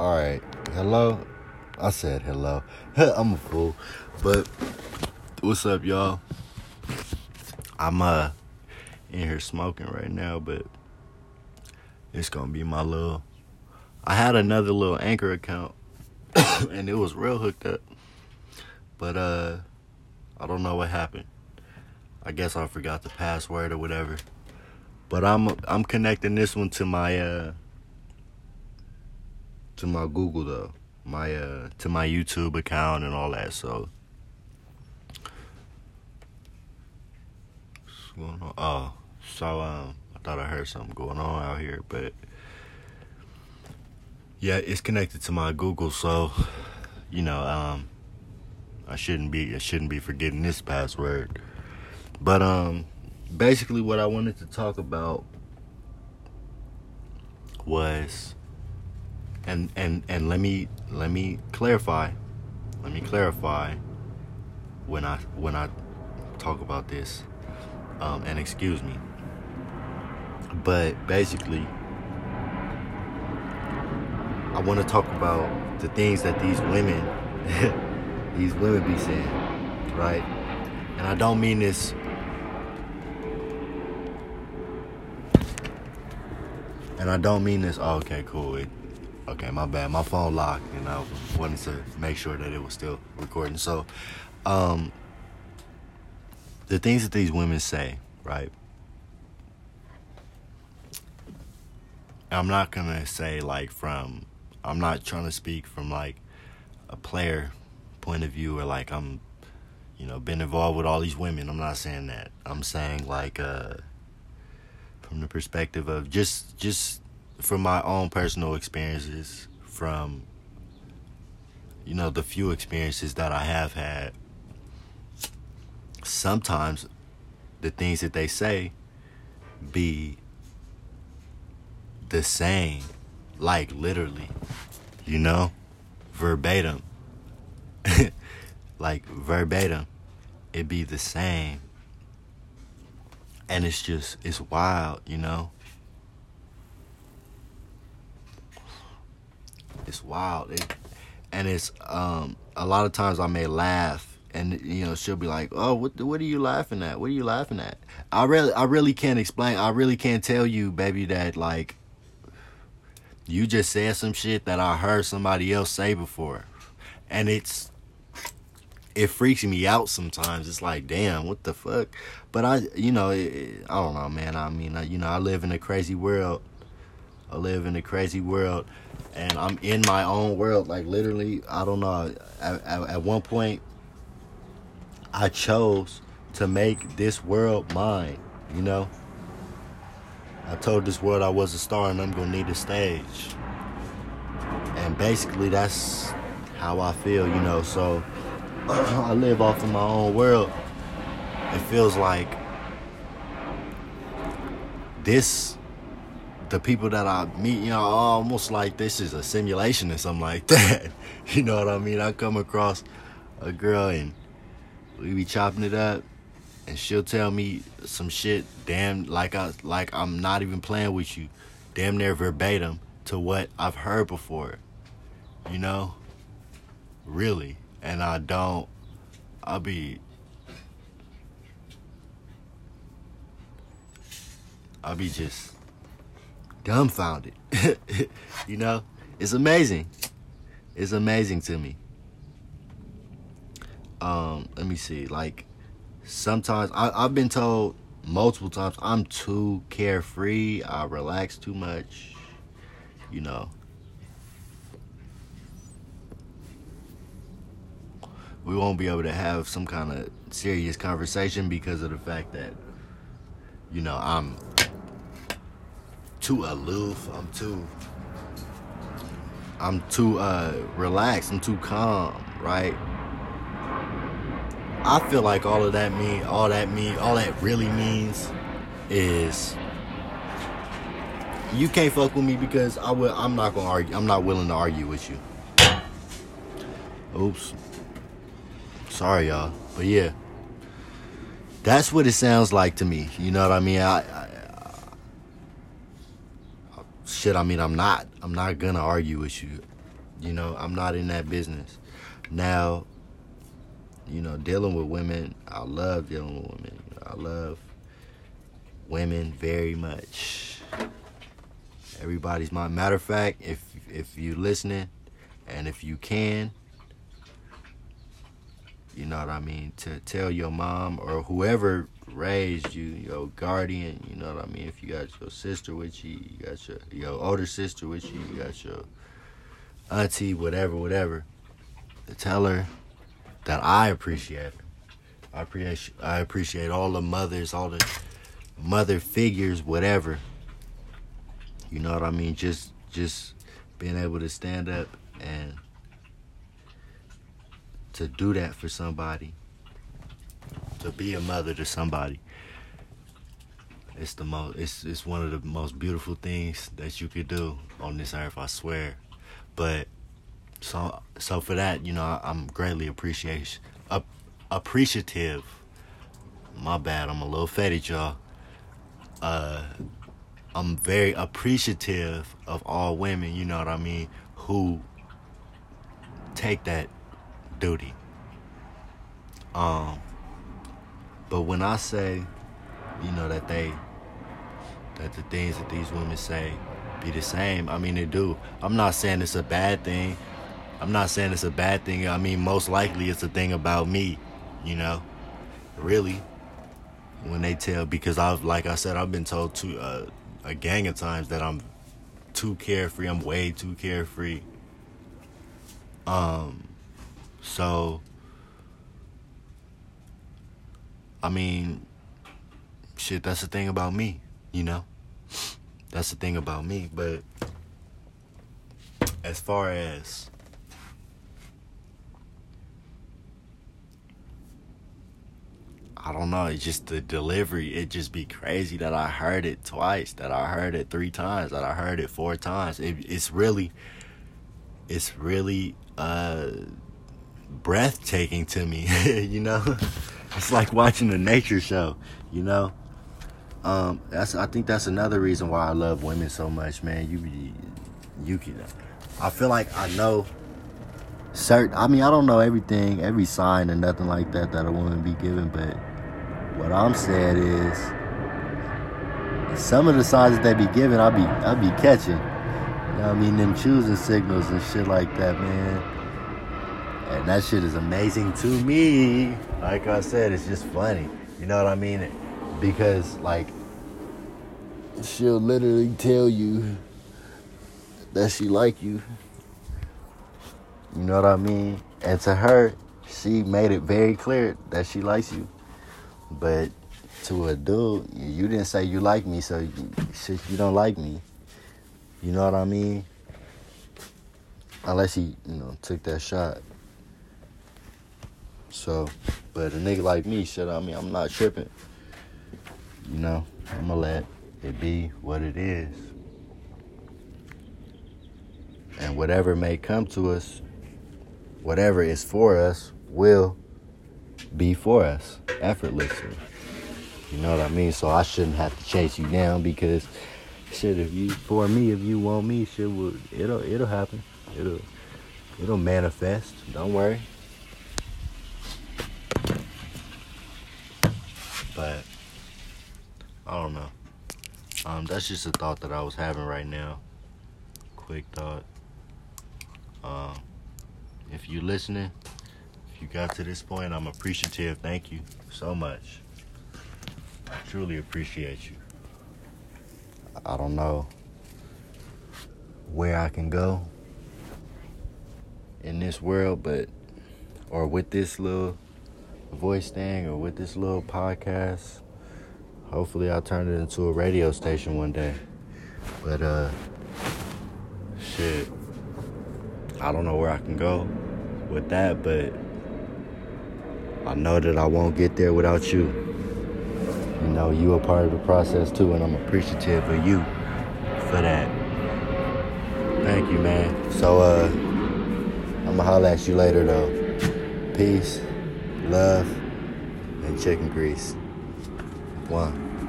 All right. Hello. I said hello. I'm a fool. But what's up, y'all? I'm uh in here smoking right now, but it's gonna be my little. I had another little anchor account, and it was real hooked up, but uh, I don't know what happened. I guess I forgot the password or whatever. But I'm I'm connecting this one to my uh to my Google though. My uh to my YouTube account and all that, so what's going on? Oh, so um I thought I heard something going on out here, but yeah, it's connected to my Google, so you know, um I shouldn't be I shouldn't be forgetting this password. But um basically what I wanted to talk about was and and and let me let me clarify let me clarify when I when I talk about this um and excuse me but basically I want to talk about the things that these women these women be saying right and I don't mean this And I don't mean this. Oh, okay, cool. It, okay, my bad. My phone locked, and I wanted to make sure that it was still recording. So, um, the things that these women say, right? I'm not gonna say like from. I'm not trying to speak from like a player point of view or like I'm, you know, been involved with all these women. I'm not saying that. I'm saying like uh from the perspective of just just from my own personal experiences from you know the few experiences that I have had sometimes the things that they say be the same like literally you know verbatim like verbatim it be the same and it's just it's wild, you know. It's wild, it, and it's um a lot of times I may laugh, and you know she'll be like, "Oh, what what are you laughing at? What are you laughing at?" I really I really can't explain. I really can't tell you, baby, that like you just said some shit that I heard somebody else say before, and it's it freaks me out sometimes. It's like, damn, what the fuck? But I, you know, it, I don't know, man. I mean, I, you know, I live in a crazy world. I live in a crazy world, and I'm in my own world. Like literally, I don't know. At, at, at one point, I chose to make this world mine. You know, I told this world I was a star, and I'm gonna need a stage. And basically, that's how I feel. You know, so I live off of my own world. It feels like this the people that I meet, you know, almost like this is a simulation or something like that. you know what I mean? I come across a girl and we be chopping it up and she'll tell me some shit damn like I like I'm not even playing with you. Damn near verbatim to what I've heard before. You know? Really and I don't, I'll be, I'll be just dumbfounded. you know, it's amazing. It's amazing to me. Um, let me see. Like sometimes I, I've been told multiple times I'm too carefree. I relax too much. You know, we won't be able to have some kind of serious conversation because of the fact that you know I'm too aloof. I'm too I'm too uh relaxed. I'm too calm, right? I feel like all of that mean all that mean all that really means is you can't fuck with me because I will I'm not gonna argue I'm not willing to argue with you. Oops. Sorry, y'all. But yeah, that's what it sounds like to me. You know what I mean? I, I, I, shit. I mean, I'm not. I'm not gonna argue with you. You know, I'm not in that business. Now, you know, dealing with women, I love dealing with women. I love women very much. Everybody's my matter of fact, if if you listening and if you can, you know what I mean, to tell your mom or whoever raised you, your guardian, you know what I mean, if you got your sister with you, you got your your older sister with you, you got your auntie, whatever, whatever, tell her that I appreciate her. I appreciate I appreciate all the mothers, all the mother figures, whatever. You know what I mean? Just just being able to stand up and to do that for somebody. To be a mother to somebody. It's the most it's it's one of the most beautiful things that you could do on this earth, I swear. But so so for that, you know, I, am greatly appreciation ap- appreciative. My bad, I'm a little fetid, y'all. Uh, I'm very appreciative of all women, you know what I mean, who take that duty. Um, but when I say, you know, that they, that the things that these women say be the same, I mean, they do. I'm not saying it's a bad thing. I'm not saying it's a bad thing. I mean, most likely it's a thing about me, you know, really. When they tell, because I've, like I said, I've been told to uh, a gang of times that I'm too carefree. I'm way too carefree. Um, so, I mean, shit, that's the thing about me, you know? That's the thing about me. But as far as I don't know. It's just the delivery. It just be crazy that I heard it twice, that I heard it three times, that I heard it four times. It, it's really, it's really uh, breathtaking to me. you know, it's like watching a nature show. You know, um, that's. I think that's another reason why I love women so much, man. You, you can. I feel like I know certain. I mean, I don't know everything, every sign, and nothing like that that a woman be given, but what I'm saying is, some of the signs that they be giving, I be I be catching. You know I mean, them choosing signals and shit like that, man. And that shit is amazing to me. Like I said, it's just funny. You know what I mean? Because like she'll literally tell you that she like you. You know what I mean? And to her, she made it very clear that she likes you. But to a dude, you didn't say you like me, so you, you don't like me. You know what I mean? Unless he, you know, took that shot. So, but a nigga like me, shit, I mean, I'm not tripping. You know, I'm gonna let it be what it is. And whatever may come to us, whatever is for us, will be for us effortlessly. You know what I mean? So I shouldn't have to chase you down because shit if you for me if you want me shit will it'll it'll happen. It'll it'll manifest. Don't worry. But I don't know. Um that's just a thought that I was having right now. Quick thought. Um if you're listening if you got to this point, I'm appreciative. Thank you so much. I truly appreciate you. I don't know where I can go in this world, but or with this little voice thing or with this little podcast. Hopefully I'll turn it into a radio station one day. But uh shit. I don't know where I can go with that, but I know that I won't get there without you. You know, you are part of the process too, and I'm appreciative of you for that. Thank you, man. So, uh, I'm gonna holler at you later, though. Peace, love, and chicken grease. One.